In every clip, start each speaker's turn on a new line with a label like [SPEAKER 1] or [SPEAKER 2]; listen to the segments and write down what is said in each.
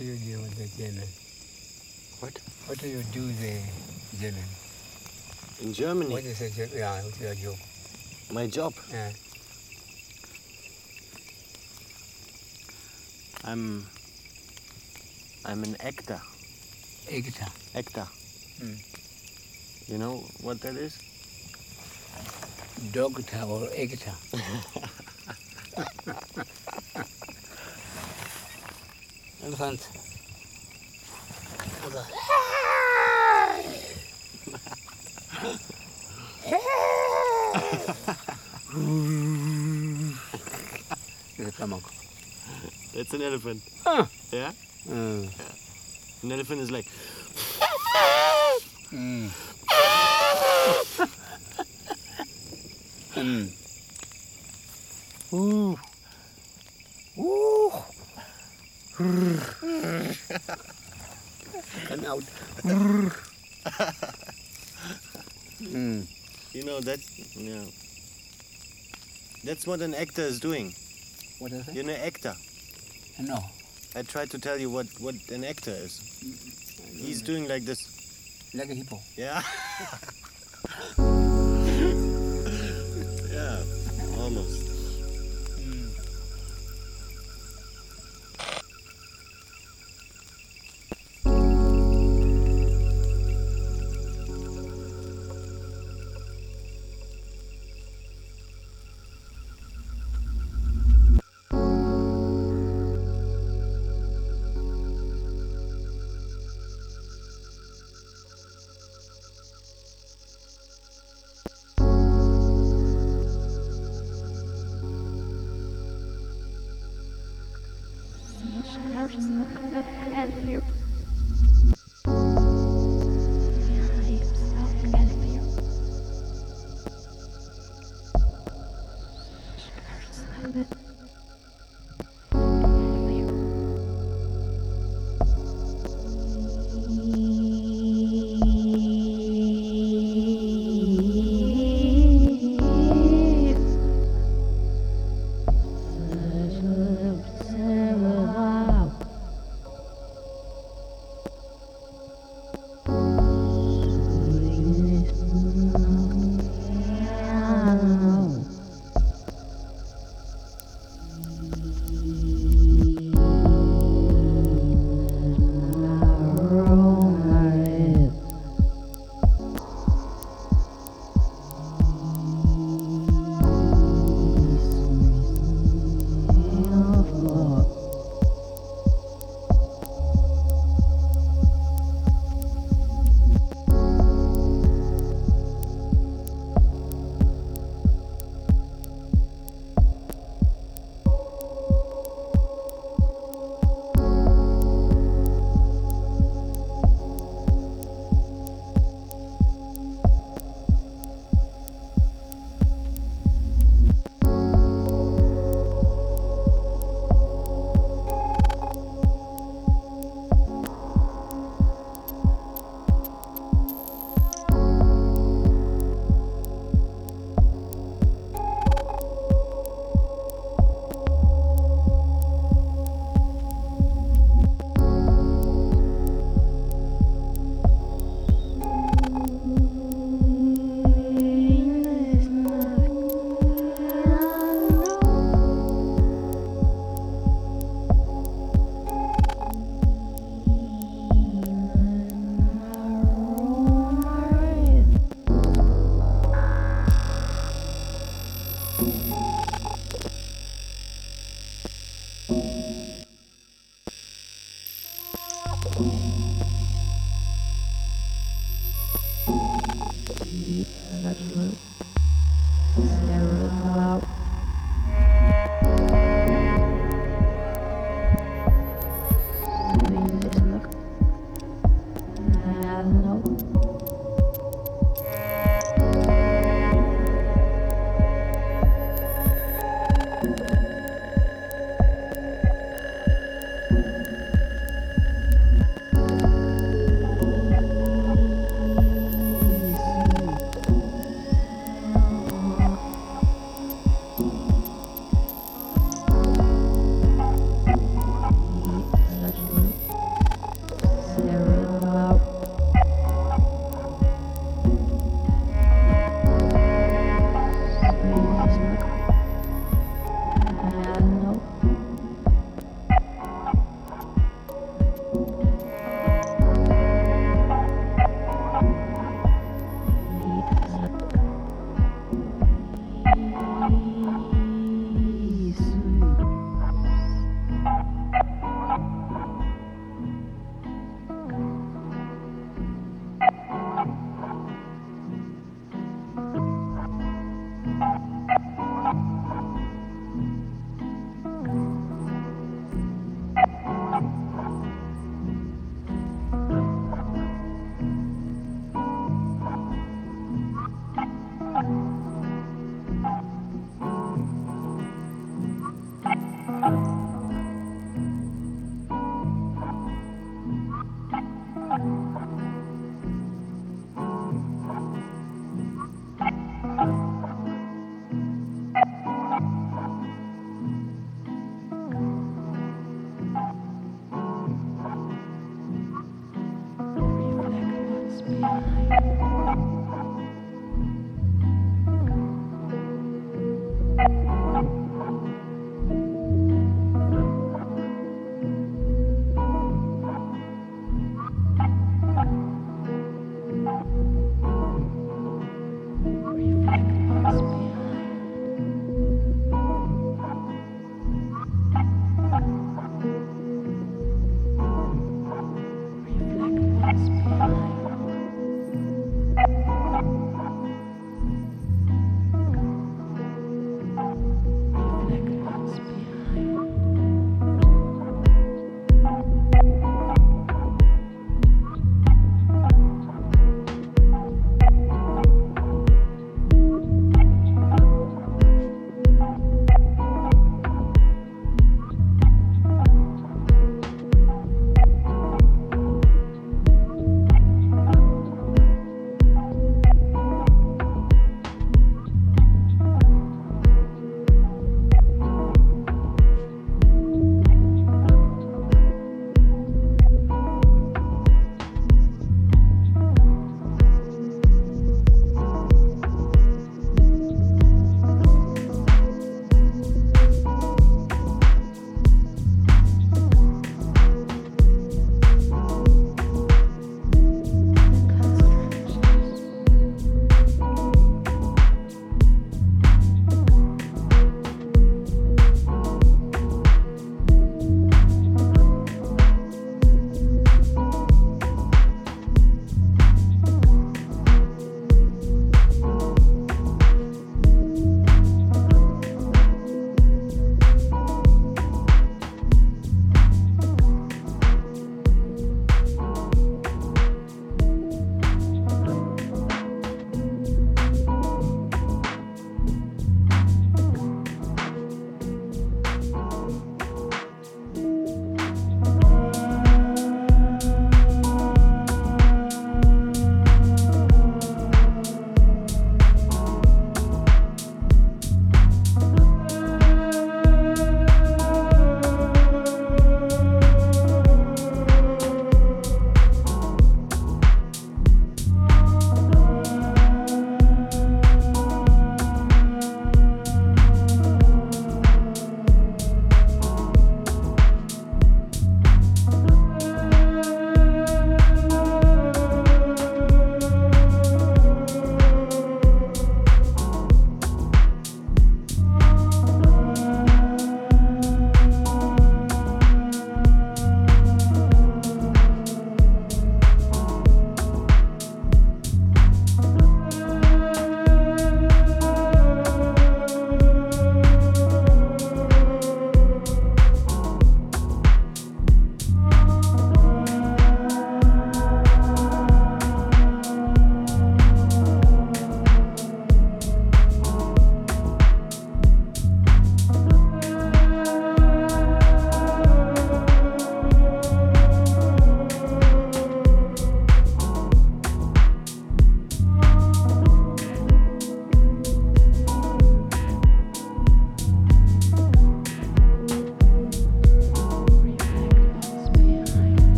[SPEAKER 1] do you do with the German?
[SPEAKER 2] What?
[SPEAKER 1] What do you do there, German?
[SPEAKER 2] In Germany,
[SPEAKER 1] What is German? Yeah, what's your job?
[SPEAKER 2] my job,
[SPEAKER 1] Yeah.
[SPEAKER 2] I'm I'm an actor.
[SPEAKER 1] Actor.
[SPEAKER 2] Actor.
[SPEAKER 1] Hmm.
[SPEAKER 2] You know what that is?
[SPEAKER 1] Doctor or actor. Elephant. It's a camel.
[SPEAKER 2] That's an elephant.
[SPEAKER 1] Ah.
[SPEAKER 2] Yeah?
[SPEAKER 1] Mm.
[SPEAKER 2] An elephant is like
[SPEAKER 1] Mm. mm. Ooh. Ooh. Come out. mm.
[SPEAKER 2] Know that yeah. That's what an actor is doing.
[SPEAKER 1] What is it?
[SPEAKER 2] You're an actor.
[SPEAKER 1] No.
[SPEAKER 2] I tried to tell you what, what an actor is. Mm-hmm. He's doing like this.
[SPEAKER 1] Like a hippo.
[SPEAKER 2] Yeah,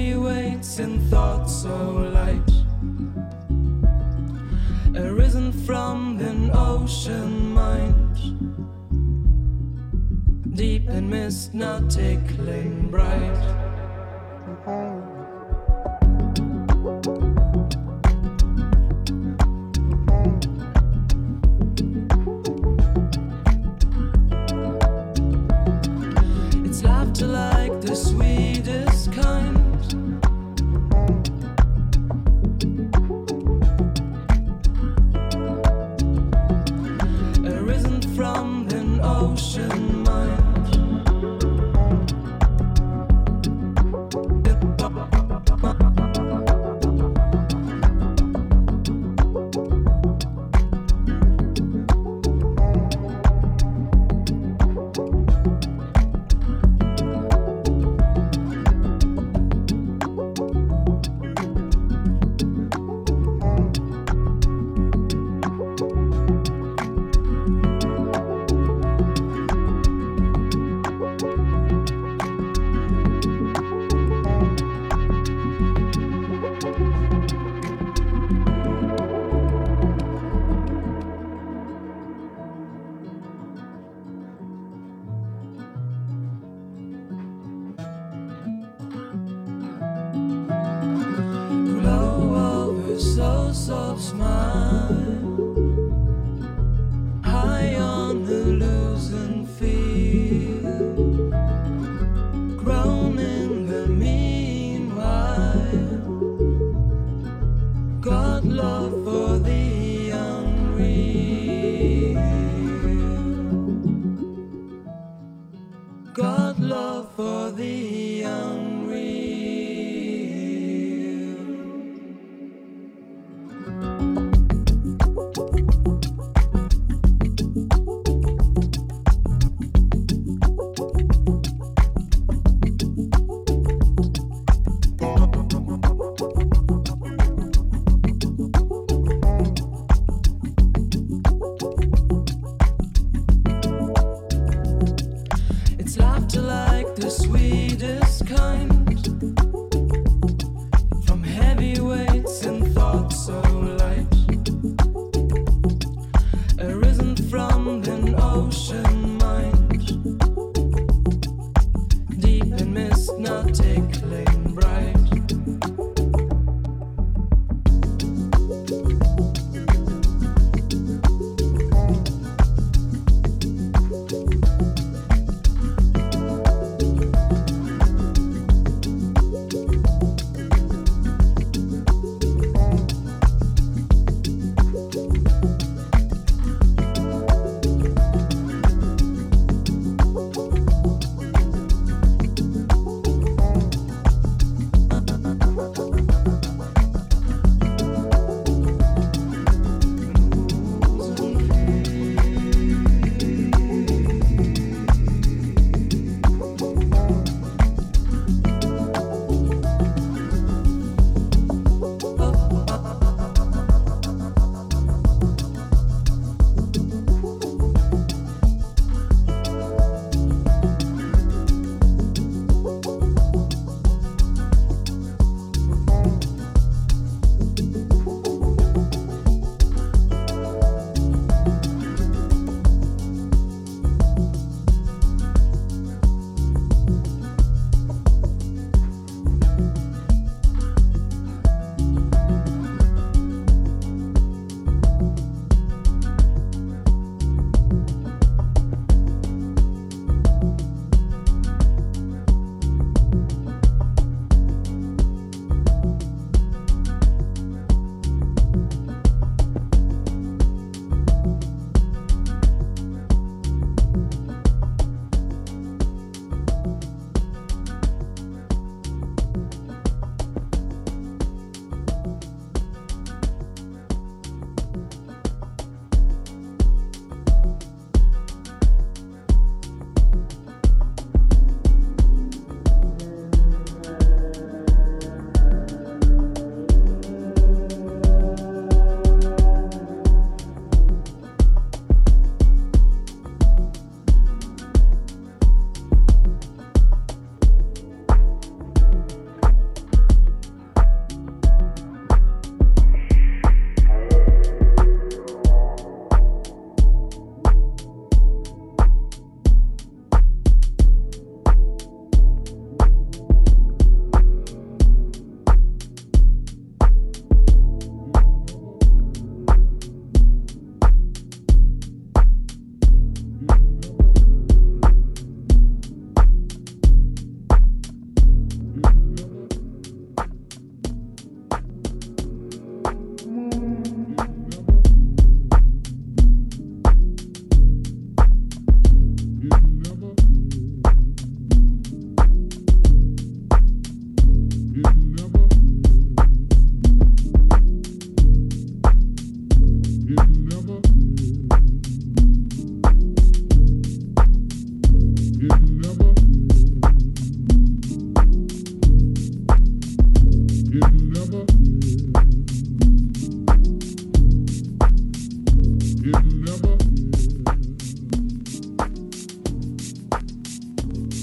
[SPEAKER 3] heavy weights in thoughts so light. Arisen from an ocean mind, deep in mist now tickling bright.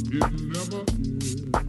[SPEAKER 4] It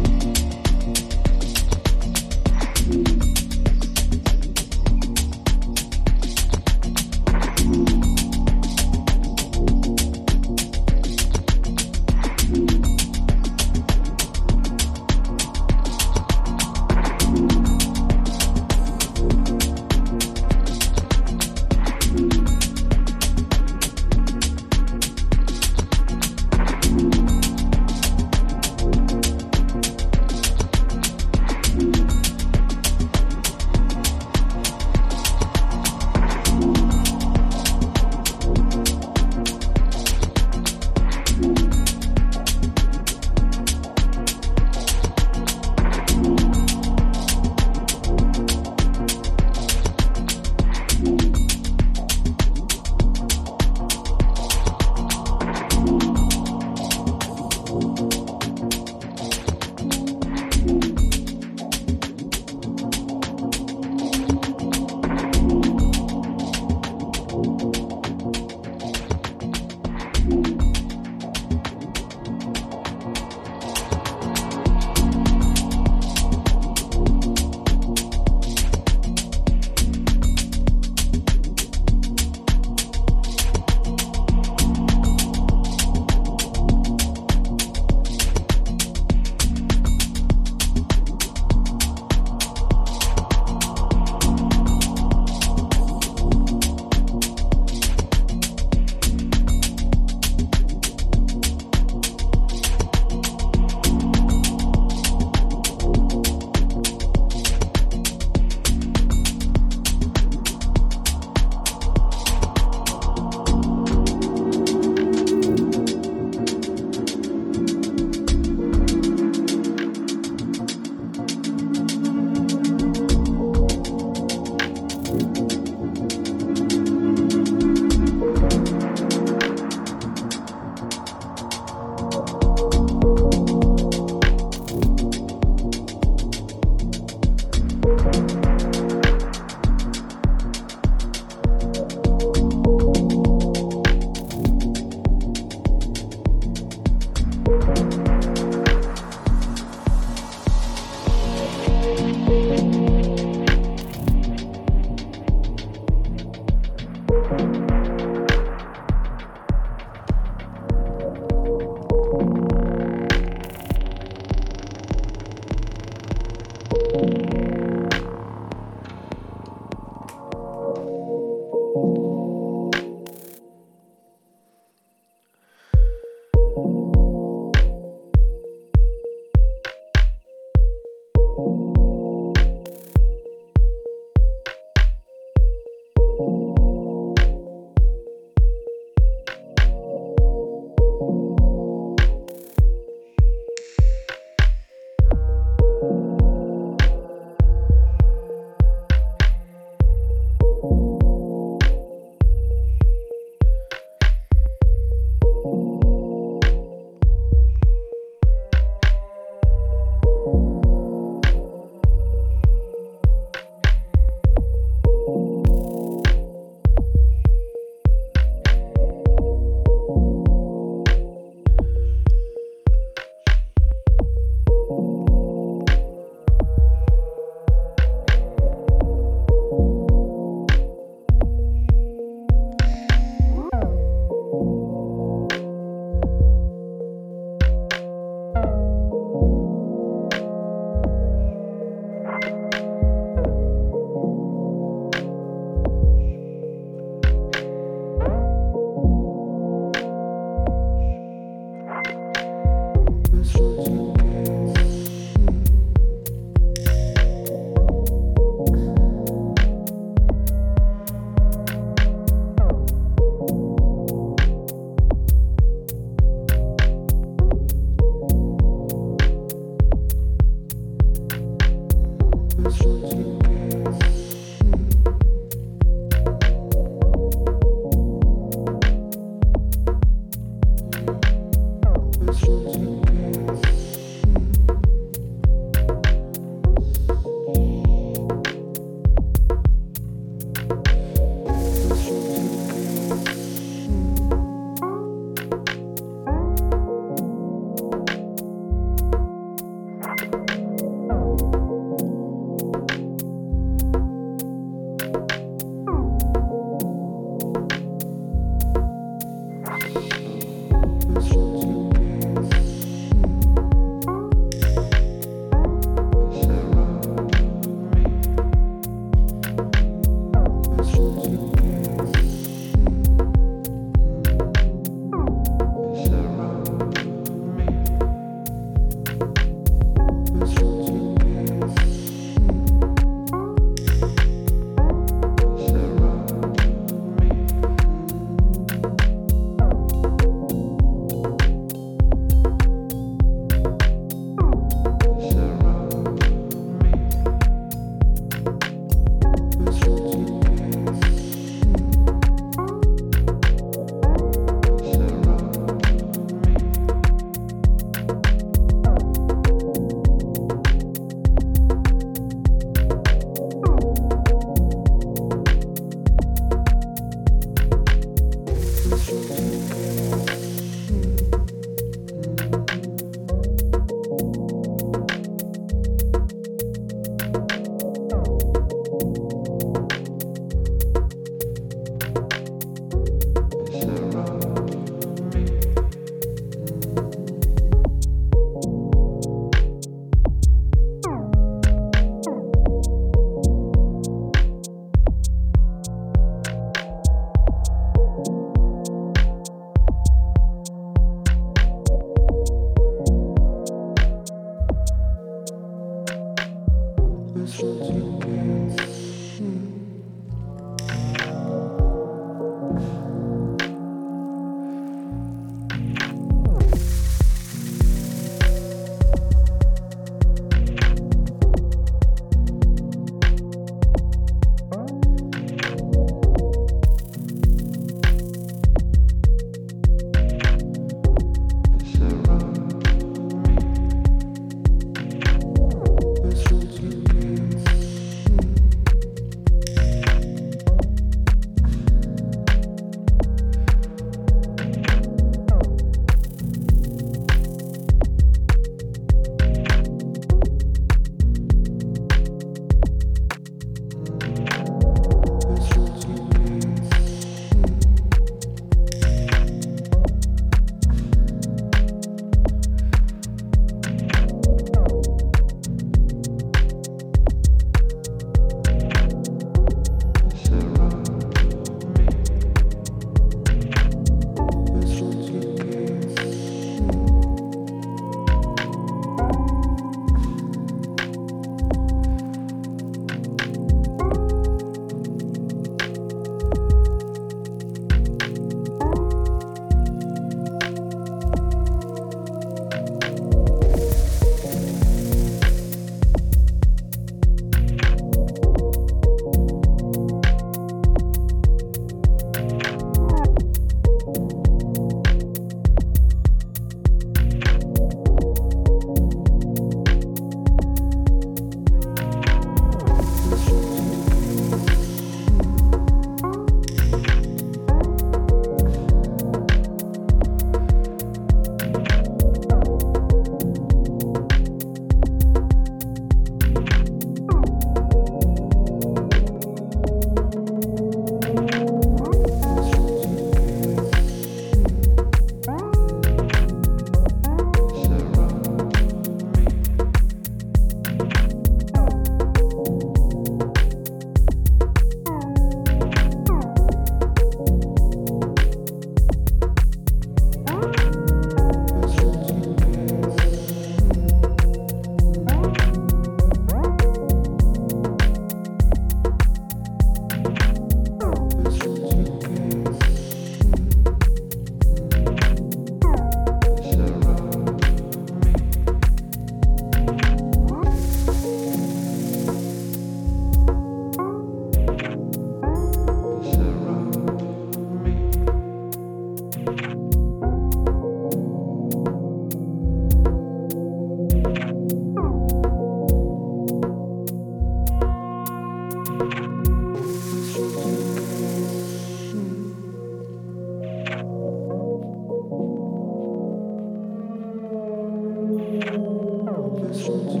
[SPEAKER 4] 数据。